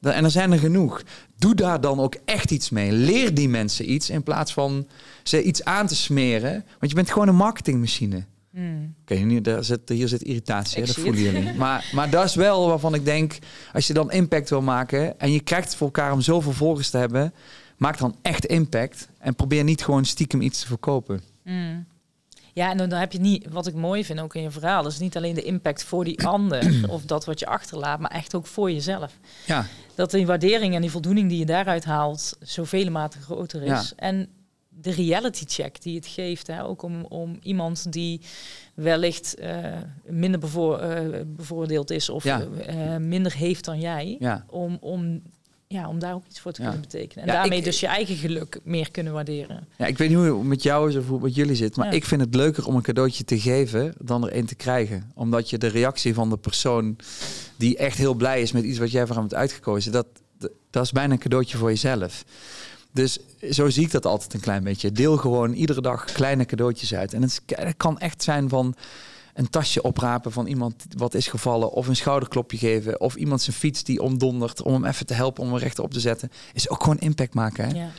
dan, en er zijn er genoeg, doe daar dan ook echt iets mee. Leer die mensen iets in plaats van ze iets aan te smeren. Want je bent gewoon een marketingmachine. Hmm. Oké, nu daar zit, hier zit irritatie, hè, dat voelen het. jullie. Maar, maar dat is wel waarvan ik denk, als je dan impact wil maken en je krijgt het voor elkaar om zoveel volgers te hebben, maak dan echt impact en probeer niet gewoon stiekem iets te verkopen. Mm. Ja, en dan heb je niet, wat ik mooi vind ook in je verhaal, dat is niet alleen de impact voor die ander of dat wat je achterlaat, maar echt ook voor jezelf. Ja, Dat die waardering en die voldoening die je daaruit haalt, zoveel mate groter is. Ja. En de reality check die het geeft, hè, ook om, om iemand die wellicht eh, minder bevoor, eh, bevoordeeld is of Ja. eh, minder heeft dan jij, ja. om, om, ja, om daar ook iets voor te Ja. kunnen betekenen. En daarmee ik- dus je eigen geluk meer kunnen waarderen. Ja, ik weet niet hoe het met jou is of hoe het met jullie zit, maar ik vind het leuker om een cadeautje te geven dan er een te krijgen. Omdat je de reactie van de persoon die echt heel blij is met iets wat jij voor hem hebt uitgekozen, dat, dat is bijna een cadeautje voor jezelf. Dus zo zie ik dat altijd een klein beetje. Deel gewoon iedere dag kleine cadeautjes uit. En het, is- het kan echt zijn van een tasje oprapen van iemand wat is gevallen. Of een schouderklopje geven. Of iemand zijn fiets die omdondert om hem even te helpen om hem rechtop te zetten. Is ook gewoon impact maken. Hè? Ja.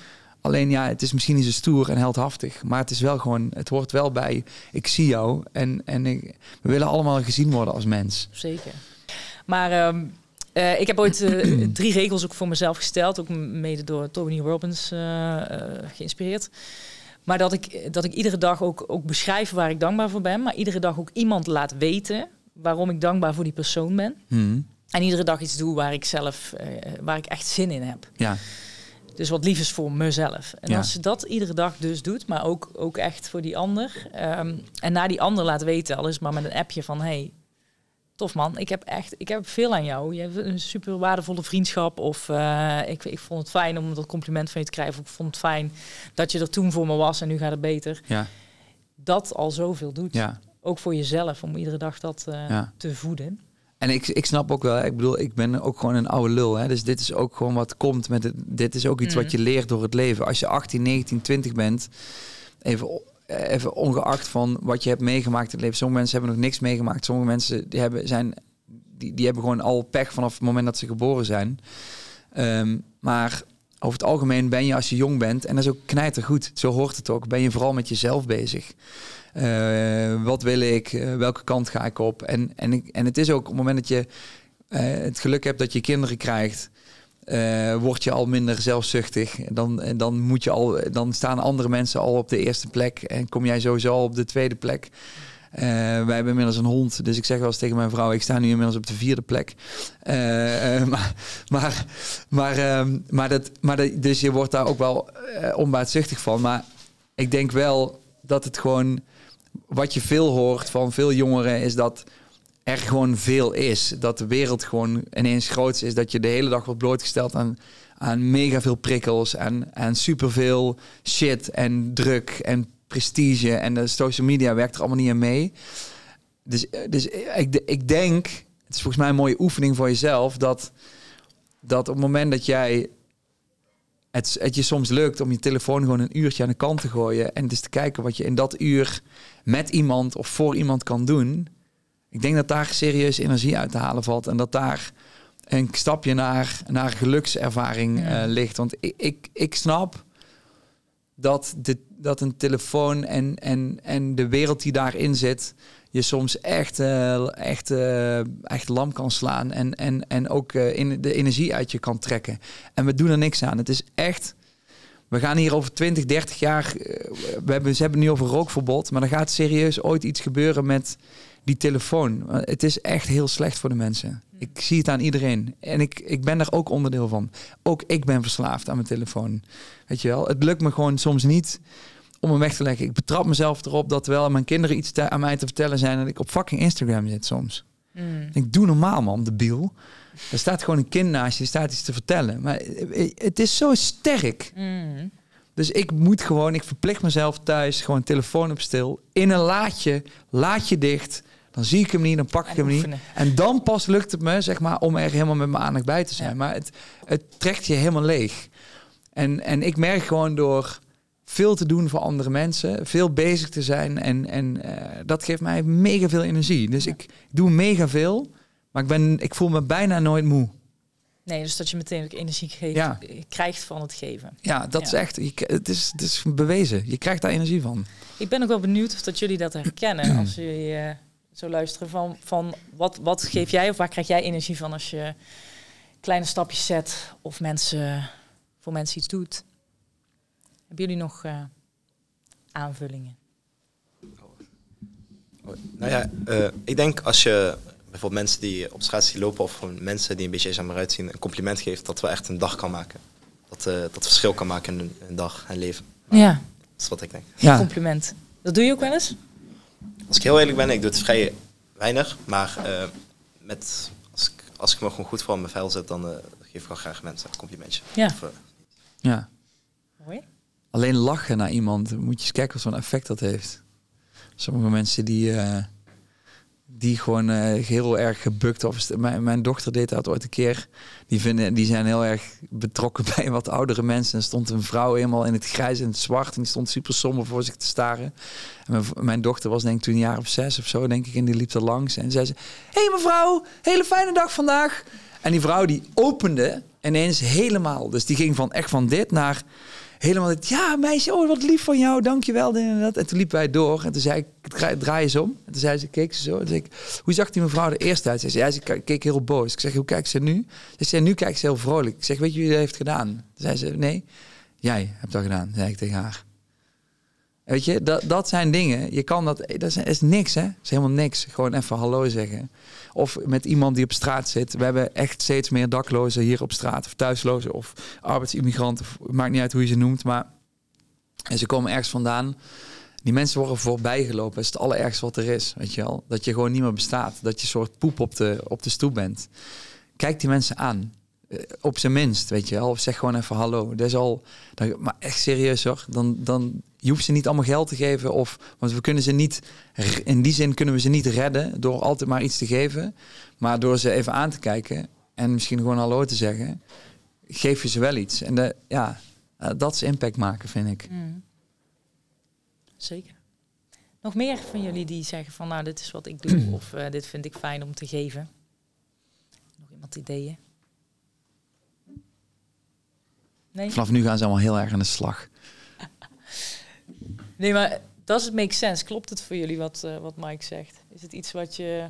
Alleen ja, het is misschien niet zo stoer en heldhaftig. Maar het is wel gewoon, het hoort wel bij. Ik zie jou en, en ik, we willen allemaal gezien worden als mens. Zeker. Maar ehm, eh, ik heb ooit eh, drie regels ook voor mezelf gesteld. Ook mede door Tony Robbins eh, geïnspireerd. Maar dat ik, dat ik iedere dag ook, ook beschrijf waar ik dankbaar voor ben. Maar iedere dag ook iemand laat weten waarom ik dankbaar voor die persoon ben. Hmm. En iedere dag iets doe waar ik zelf, waar ik echt zin in heb. Ja, Dus wat lief is voor mezelf. En Ja. als ze dat iedere dag dus doet, maar ook, ook echt voor die ander. ehm, en naar die ander laat weten, al is het maar met een appje van... Hey, tof man, ik heb echt ik heb veel aan jou. Je hebt een super waardevolle vriendschap. Of eh, ik, ik vond het fijn om dat compliment van je te krijgen. Of ik vond het fijn dat je er toen voor me was en nu gaat het beter. ja, Dat al zoveel doet. ja, Ook voor jezelf, om iedere dag dat eh, ja. te voeden. En ik, ik snap ook wel, ik bedoel, ik ben ook gewoon een oude lul. Hè? Dus dit is ook gewoon wat komt met het. Dit is ook iets Mm. wat je leert door het leven. Als je 18, 19, 20 bent, even, even ongeacht van wat je hebt meegemaakt in het leven. Sommige mensen hebben nog niks meegemaakt. Sommige mensen die hebben, zijn, die, die hebben gewoon al pech vanaf het moment dat ze geboren zijn. Ehm, maar over het algemeen ben je als je jong bent, en dat is ook knijtergoed, zo hoort het ook, ben je vooral met jezelf bezig. Eh, wat wil ik? Eh, welke kant ga ik op? En, en, en het is ook op het moment dat je eh, het geluk hebt dat je kinderen krijgt, eh, word je al minder zelfzuchtig. Dan, en dan, moet je al, dan staan andere mensen al op de eerste plek en kom jij sowieso al op de tweede plek. Eh, wij hebben inmiddels een hond, dus ik zeg wel eens tegen mijn vrouw: ik sta nu inmiddels op de vierde plek. Eh, eh, maar, maar, maar, ehm, maar, dat, maar dat, dus je wordt daar ook wel eh, onbaatzuchtig van. Maar ik denk wel dat het gewoon wat je veel hoort van veel jongeren is dat er gewoon veel is. Dat de wereld gewoon ineens groot is. Dat je de hele dag wordt blootgesteld aan, aan mega veel prikkels. En, en superveel shit en druk en prestige. En de social media werkt er allemaal niet aan mee. Dus, dus ik, ik denk, het is volgens mij een mooie oefening voor jezelf, dat, dat op het moment dat jij het, het je soms lukt om je telefoon gewoon een uurtje aan de kant te gooien en dus te kijken wat je in dat uur met iemand of voor iemand kan doen. Ik denk dat daar serieus energie uit te halen valt en dat daar een stapje naar, naar gelukservaring Ja. eh, ligt. Want ik, ik, ik snap dat, de, dat een telefoon en, en, en de wereld die daarin zit, je soms echt, eh, echt, eh, echt lam kan slaan en, en, en ook in de energie uit je kan trekken. En we doen er niks aan. Het is echt. We gaan hier over 20, 30 jaar. we hebben, ze hebben het nu over rookverbod. Maar er gaat serieus ooit iets gebeuren met die telefoon. Eh, Het is echt heel slecht voor de mensen. Ik zie het aan iedereen. En ik, ik ben daar ook onderdeel van. Ook ik ben verslaafd aan mijn telefoon. Weet je wel? Het lukt me gewoon soms niet om hem weg te leggen. Ik betrap mezelf erop dat terwijl mijn kinderen iets te- aan mij te vertellen zijn... dat ik op fucking Instagram zit soms. Mm. Ik doe normaal, man, debiel. Er staat gewoon een kind naast je, staat iets te vertellen. Maar eh, het is zo sterk. Mm. Dus ik moet gewoon, ik verplicht mezelf thuis, gewoon telefoon op stil, in een laadje, laadje dicht. Dan zie ik hem niet, dan pak ik En hem niet. En dan pas lukt het me, zeg maar, om er helemaal met mijn aandacht bij te zijn. Ja. Maar het, het trekt je helemaal leeg. En, en ik merk gewoon door veel te doen voor andere mensen, veel bezig te zijn. En, en eh, dat geeft mij mega veel energie. Dus Ja. ik doe mega veel, maar ik, ben, ik voel me bijna nooit moe. Nee, dus dat je meteen ook energie geeft, Ja. krijgt van het geven. Ja, dat is echt, je, het, is, het is bewezen. Je krijgt daar energie van. Ik ben ook wel benieuwd of dat jullie dat herkennen als jullie eh, zo luisteren van, van wat, wat geef jij of waar krijg jij energie van als je kleine stapjes zet of mensen voor mensen iets doet. Hebben jullie nog eh, aanvullingen? Nou ja, eh, ik denk als je bijvoorbeeld mensen die op straat ziet lopen of gewoon mensen die een beetje eenzaam eruit zien, een compliment geeft, dat wel echt een dag kan maken. Dat eh, dat verschil kan maken in een, een dag en leven. Ja, Dat is wat ik denk. Ja, compliment. Dat doe je ook wel eens? Als ik heel eerlijk ben, ik doe het vrij weinig, maar eh, met, als, ik, als ik me gewoon goed voor mijn vel zet, dan eh, geef ik wel graag mensen een complimentje. Ja. Of, ja. Mooi. Alleen lachen naar iemand, moet je eens kijken wat zo'n effect dat heeft. Sommige mensen die, eh, die gewoon eh, heel erg gebukt of mijn, mijn dochter deed dat ooit een keer. Die vinden, die zijn heel erg betrokken bij wat oudere mensen. En stond een vrouw helemaal in het grijs en het zwart en die stond super somber voor zich te staren. En mijn, mijn dochter was denk ik toen een jaar of zes of zo, denk ik, en die liep er langs en zei ze: "Hey mevrouw, hele fijne dag vandaag." En die vrouw die opende ineens helemaal. Dus die ging van echt van dit naar helemaal. Ja, meisje, oh wat lief van jou, dankjewel. En, dat. en toen liepen wij door en toen zei ik, draai, draai eens om. En toen zei ze, keek ze zo. En zei ik, hoe zag die mevrouw er eerst uit? Ze zei, ja, ze keek heel boos. Ik zeg, hoe kijkt ze nu? Ze zei, nu kijkt ze heel vrolijk. Ik zeg, weet je wie dat heeft gedaan? Toen zei ze, nee, jij hebt dat gedaan, zei ik tegen haar. Weet je, dat, dat zijn dingen. Je kan dat, dat is, niks, hè? Dat is helemaal niks. Gewoon even hallo zeggen. Of met iemand die op straat zit. We hebben echt steeds meer daklozen hier op straat. Of thuislozen. Of arbeidsimmigranten. Maakt niet uit hoe je ze noemt. Maar en ze komen ergens vandaan. Die mensen worden voorbij gelopen. Dat is het allerergste wat er is. Weet je wel? Dat je gewoon niet meer bestaat. Dat je een soort poep op de, op de stoep bent. Kijk die mensen aan. Eh, op zijn minst, weet je wel. Of zeg gewoon even hallo. Dat is al... Maar echt serieus hoor. Dan, dan, je hoeft ze niet allemaal geld te geven. Of, want we kunnen ze niet, in die zin kunnen we ze niet redden door altijd maar iets te geven. Maar door ze even aan te kijken en misschien gewoon hallo te zeggen, geef je ze wel iets. En de, ja, eh, dat is impact maken, vind ik. Mm. Zeker. Nog meer van jullie die zeggen van nou, dit is wat ik doe of uh, dit vind ik fijn om te geven. Nog iemand ideeën? Nee? Vanaf nu gaan ze allemaal heel erg aan de slag. Nee, maar does it make sense? Klopt het voor jullie wat, uh, wat Mike zegt? Is het iets wat je...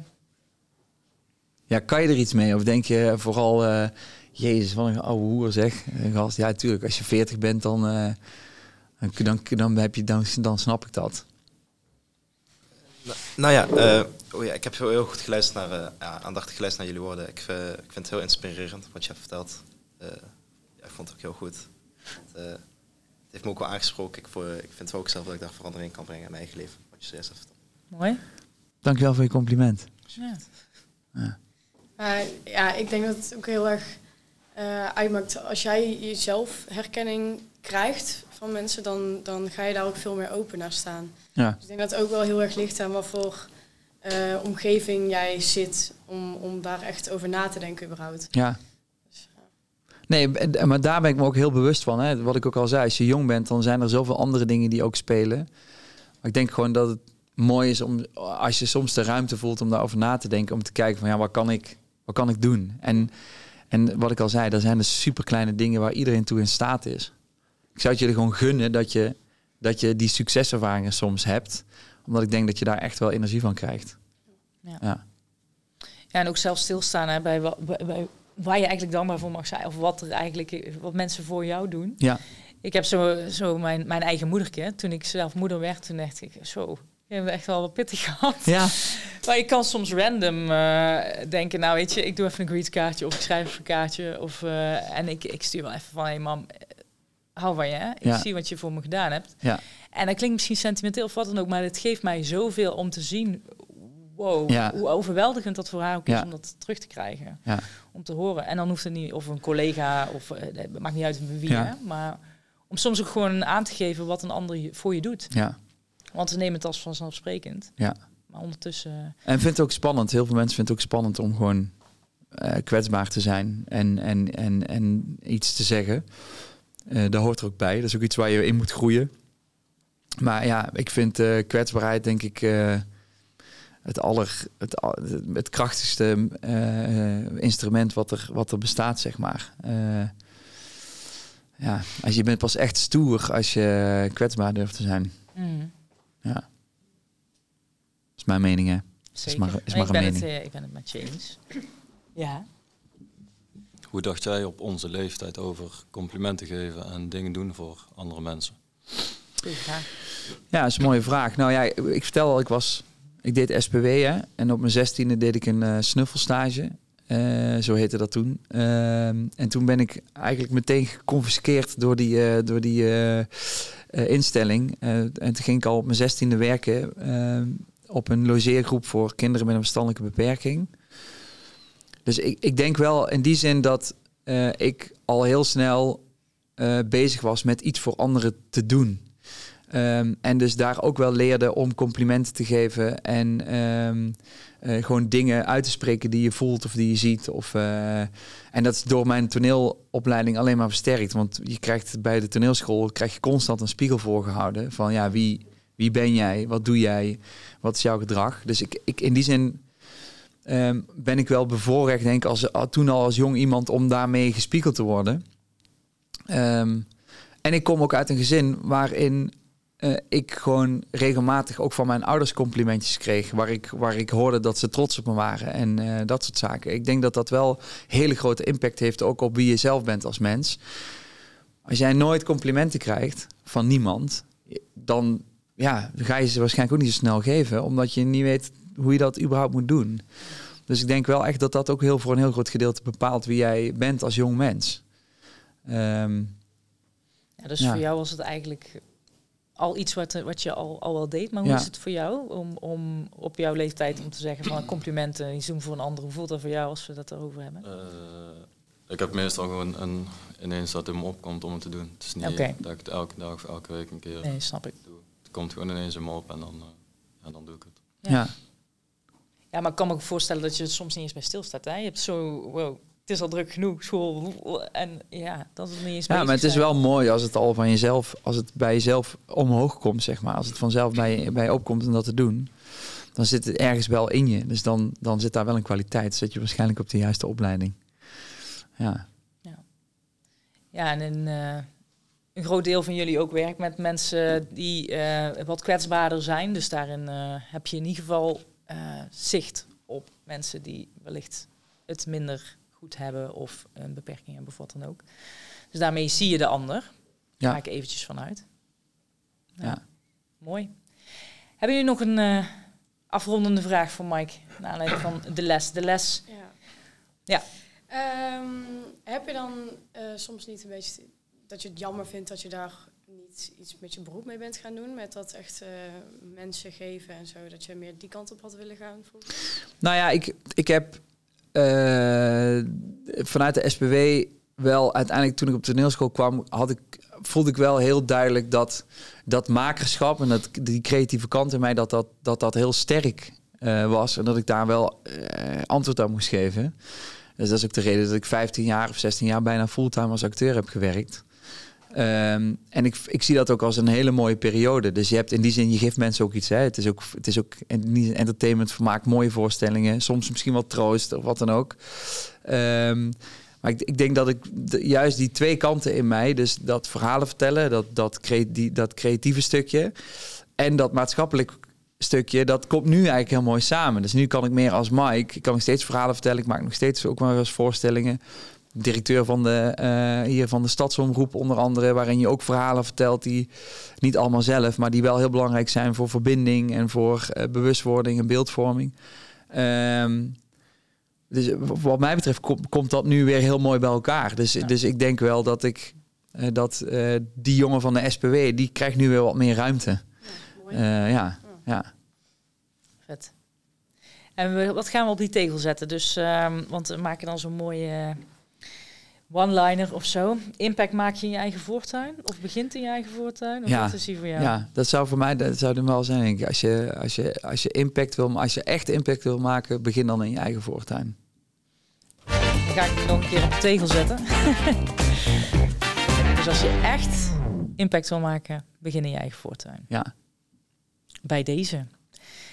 Ja, kan je er iets mee? Of denk je vooral, uh, jezus, wat een oude hoer zeg. Gast, ja, natuurlijk, als je 40 bent, dan, uh, dan, dan, dan, heb je, dan, dan snap ik dat. Nou, nou ja, oh ja, ik heb heel, heel goed geluisterd naar, ja, aandachtig geluisterd naar jullie woorden. Ik, ik vind het heel inspirerend wat je hebt verteld. Ja, ik vond het ook heel goed. Want, het heeft me ook wel aangesproken. Ik, voor, ik vind ook zelf dat ik daar verandering kan brengen in mijn eigen leven. Wat je zojuist hebt Mooi. Dankjewel voor je compliment. Ja. Ja. Uh, ja, ik denk dat het ook heel erg uh, uitmaakt. Als jij jezelf herkenning krijgt van mensen, dan, dan ga je daar ook veel meer open naar staan. Ja. Dus ik denk dat het ook wel heel erg ligt aan wat voor uh, omgeving jij zit om, om daar echt over na te denken überhaupt. Ja, Nee, maar daar ben ik me ook heel bewust van. Hè. Wat ik ook al zei, als je jong bent, dan zijn er zoveel andere dingen die ook spelen. Maar ik denk gewoon dat het mooi is om, als je soms de ruimte voelt om daarover na te denken, om te kijken van ja, wat kan ik, wat kan ik doen? En, en wat ik al zei, er zijn de super kleine dingen waar iedereen toe in staat is. Ik zou het jullie gewoon gunnen dat je, dat je die succeservaringen soms hebt, omdat ik denk dat je daar echt wel energie van krijgt. Ja. ja. Ja, en ook zelf stilstaan hè, bij, bij, waar je eigenlijk dankbaar voor mag zijn. Of wat er eigenlijk wat mensen voor jou doen. Ja. Ik heb zo, zo mijn, mijn eigen moederke. Toen ik zelf moeder werd, toen dacht ik zo. Je hebt echt wel wat pittig gehad. Ja. Maar ik kan soms random uh, denken, nou weet je, ik doe even een greetkaartje of ik schrijf een kaartje. Of, uh, en ik, ik stuur wel even van, hé hey, mam, hou van je. Hè? Ik ja. zie wat je voor me gedaan hebt. Ja. En dat klinkt misschien sentimenteel of wat dan ook, maar het geeft mij zoveel om te zien wow, ja. hoe overweldigend dat voor haar ook is om dat terug te krijgen. Ja. Om te horen. En dan hoeft het niet, of een collega, of uh, het maakt niet uit wie, hè, maar om soms ook gewoon aan te geven wat een ander voor je doet. Ja. Want we nemen het als vanzelfsprekend. Ja. Maar ondertussen... En vindt het ook spannend, heel veel mensen vinden het ook spannend om gewoon uh, kwetsbaar te zijn en, en, en, en iets te zeggen. Uh, daar hoort er ook bij. Dat is ook iets waar je in moet groeien. Maar ja, ik vind uh, kwetsbaarheid denk ik het, aller, het, het krachtigste uh, instrument wat er, wat er bestaat, zeg maar. Uh, ja, als je bent pas echt stoer als je kwetsbaar durft te zijn. Mm. Ja. Dat is mijn mening, hè. Zeker. Is maar, is maar ik, ben mening. Het, uh, ik ben het met je eens. ja. Hoe dacht jij op onze leeftijd over complimenten geven en dingen doen voor andere mensen? Ja, dat is een mooie vraag. Nou ja, ik vertel al, ik was ik deed SPW hè, en op mijn zestiende deed ik een uh, snuffelstage. Uh, zo heette dat toen. Uh, en toen ben ik eigenlijk meteen geconfiskeerd door die, uh, door die instelling. en toen ging ik al op mijn zestiende werken op een logeergroep voor kinderen met een verstandelijke beperking. Dus ik, ik denk wel in die zin dat ik al heel snel bezig was met iets voor anderen te doen. Ehm, en dus daar ook wel leerde om complimenten te geven en ehm, eh, gewoon dingen uit te spreken die je voelt of die je ziet. Of, eh, en dat is door mijn toneelopleiding alleen maar versterkt. Want je krijgt bij de toneelschool krijg je constant een spiegel voorgehouden van ja, wie, wie ben jij? Wat doe jij? Wat is jouw gedrag? Dus ik, ik in die zin ehm, ben ik wel bevoorrecht, denk ik, als, toen al als jong iemand om daarmee gespiegeld te worden. En ik kom ook uit een gezin waarin uh, ik gewoon regelmatig ook van mijn ouders complimentjes kreeg. Waar ik, waar ik hoorde dat ze trots op me waren en uh, dat soort zaken. Ik denk dat dat wel hele grote impact heeft ook op wie je zelf bent als mens. Als jij nooit complimenten krijgt van niemand, dan ja, ga je ze waarschijnlijk ook niet zo snel geven, omdat je niet weet hoe je dat überhaupt moet doen. Dus ik denk wel echt dat dat ook heel voor een heel groot gedeelte bepaalt wie jij bent als jong mens. Um, ja, dus ja. voor jou was het eigenlijk al iets wat, wat je al, al wel deed. Maar hoe is het voor jou om, om op jouw leeftijd om te zeggen van complimenten iets doen voor een ander? Hoe voelt dat voor jou als we dat erover hebben? Uh, ik heb meestal gewoon een, ineens dat het me opkomt om het te doen. Het is niet okay. dat ik het elke dag of elke week een keer nee, snap ik. doe. Het komt gewoon ineens in me op en dan, uh, ja, dan doe ik het. Ja. ja. maar ik kan me ook voorstellen dat je het soms niet eens bij stilstaat. Hè? Je hebt zo, wow, het is al druk genoeg, school. En ja, dat is niet eens Ja, maar het is wel mooi als het al van jezelf, als het bij jezelf omhoog komt, zeg maar. Als het vanzelf bij, bij je opkomt om dat te doen, dan zit het ergens wel in je. Dus dan, dan zit daar wel een kwaliteit. Zet je waarschijnlijk op de juiste opleiding. Ja. Ja, ja en een, uh, een groot deel van jullie ook werkt met mensen die uh, wat kwetsbaarder zijn. Dus daarin uh, heb je in ieder geval zicht op mensen die wellicht het minder goed hebben of een beperking hebben of wat dan ook. Dus daarmee zie je de ander. Daar ga ik eventjes vanuit. Ja. ja. Mooi. Hebben jullie nog een uh, afrondende vraag voor Mike? Naar aanleiding van de les. De les. Ja. ja. Um, heb je dan uh, soms niet een beetje dat je het jammer vindt dat je daar niet iets met je beroep mee bent gaan doen? Met dat echt uh, mensen geven en zo, dat je meer die kant op had willen gaan? Nou ja, ik, ik heb vanuit de SPW wel uiteindelijk toen ik op toneelschool kwam, had ik, voelde ik wel heel duidelijk dat dat makerschap en dat, die creatieve kant in mij, dat dat, dat, dat heel sterk uh, was. En dat ik daar wel uh, antwoord aan moest geven. Dus dat is ook de reden dat ik 15 jaar of 16 jaar bijna fulltime als acteur heb gewerkt. Um, en ik, ik zie dat ook als een hele mooie periode. Dus je hebt in die zin, je geeft mensen ook iets. Hè. Het is ook, het is ook entertainment, vermaak, mooie voorstellingen. Soms misschien wat troost of wat dan ook. Um, maar ik, ik, denk dat ik juist die twee kanten in mij, dus dat verhalen vertellen, dat, dat, die, dat creatieve stukje en dat maatschappelijk stukje, dat komt nu eigenlijk heel mooi samen. Dus nu kan ik meer als Mike, ik kan nog steeds verhalen vertellen, ik maak nog steeds ook maar eens voorstellingen directeur van de, uh, hier van de stadsomroep onder andere, waarin je ook verhalen vertelt die niet allemaal zelf, maar die wel heel belangrijk zijn voor verbinding en voor uh, bewustwording en beeldvorming. Um, dus wat mij betreft kom, komt dat nu weer heel mooi bij elkaar. Dus, dus ik denk wel dat ik uh, dat die jongen van de SPW, die krijgt nu weer wat meer ruimte. Ja, ja, ja. Vet. En we, wat gaan we op die tegel zetten? Dus, um, want we maken dan zo'n mooie one-liner of zo. Impact maak je in je eigen voortuin? Of begint in je eigen voortuin? Of ja, wat is die voor jou? Ja, dat zou voor mij dat zou er wel zijn. Denk ik. Als, je, als, je, als je impact wil, als je echt impact wil maken, begin dan in je eigen voortuin. Dan ga ik nog een keer op de tegel zetten. dus als je echt impact wil maken, begin in je eigen voortuin. Ja. Bij deze.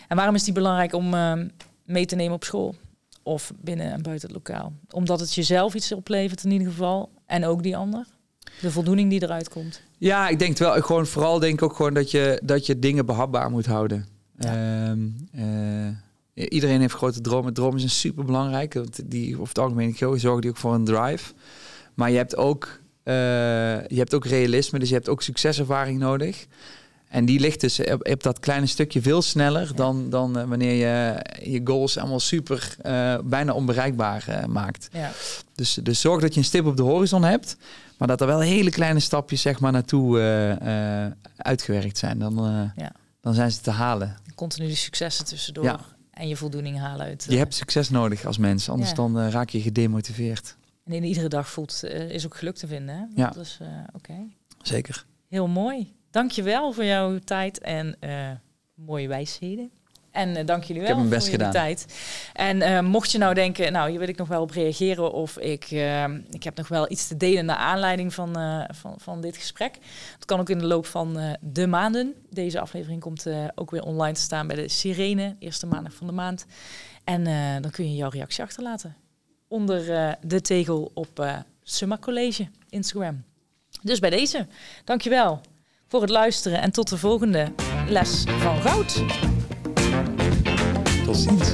En waarom is die belangrijk om uh, mee te nemen op school? Of binnen en buiten het lokaal. Omdat het jezelf iets oplevert in ieder geval. En ook die ander. De voldoening die eruit komt. Ja, ik denk wel. Gewoon vooral denk ik ook gewoon dat je, dat je dingen behapbaar moet houden. Ehm, eh, iedereen heeft grote dromen. Is een super belangrijk. Want die over het algemeen zorgen die ook voor een drive. Maar je hebt ook, uh, je hebt ook realisme. Dus je hebt ook succeservaring nodig. En die ligt dus op, dat kleine stukje veel sneller dan, dan uh, wanneer je je goals allemaal super uh, bijna onbereikbaar uh, maakt. Ja. Dus, dus zorg dat je een stip op de horizon hebt, maar dat er wel hele kleine stapjes zeg maar, naartoe uitgewerkt zijn. Dan, ja. dan zijn ze te halen. Continu de successen tussendoor ja. en je voldoening halen uit. Je hebt succes nodig als mens, anders dan raak je gedemotiveerd. En in iedere dag voelt is ook geluk te vinden. Hè? Ja. Dus, oké. Zeker. Heel mooi. Dankjewel voor jouw tijd en eh, mooie wijsheden. En uh, dank jullie wel heb mijn best voor jullie gedaan. tijd. En uh, mocht je nou denken, nou hier wil ik nog wel op reageren of ik, uh, ik heb nog wel iets te delen naar aanleiding van, van, van dit gesprek. Dat kan ook in de loop van de maanden. Deze aflevering komt ook weer online te staan bij de Sirene, eerste maandag van de maand. En dan kun je jouw reactie achterlaten onder de tegel op Summa College Instagram. Dus bij deze, dankjewel voor het luisteren en tot de volgende les van goud. Tot ziens.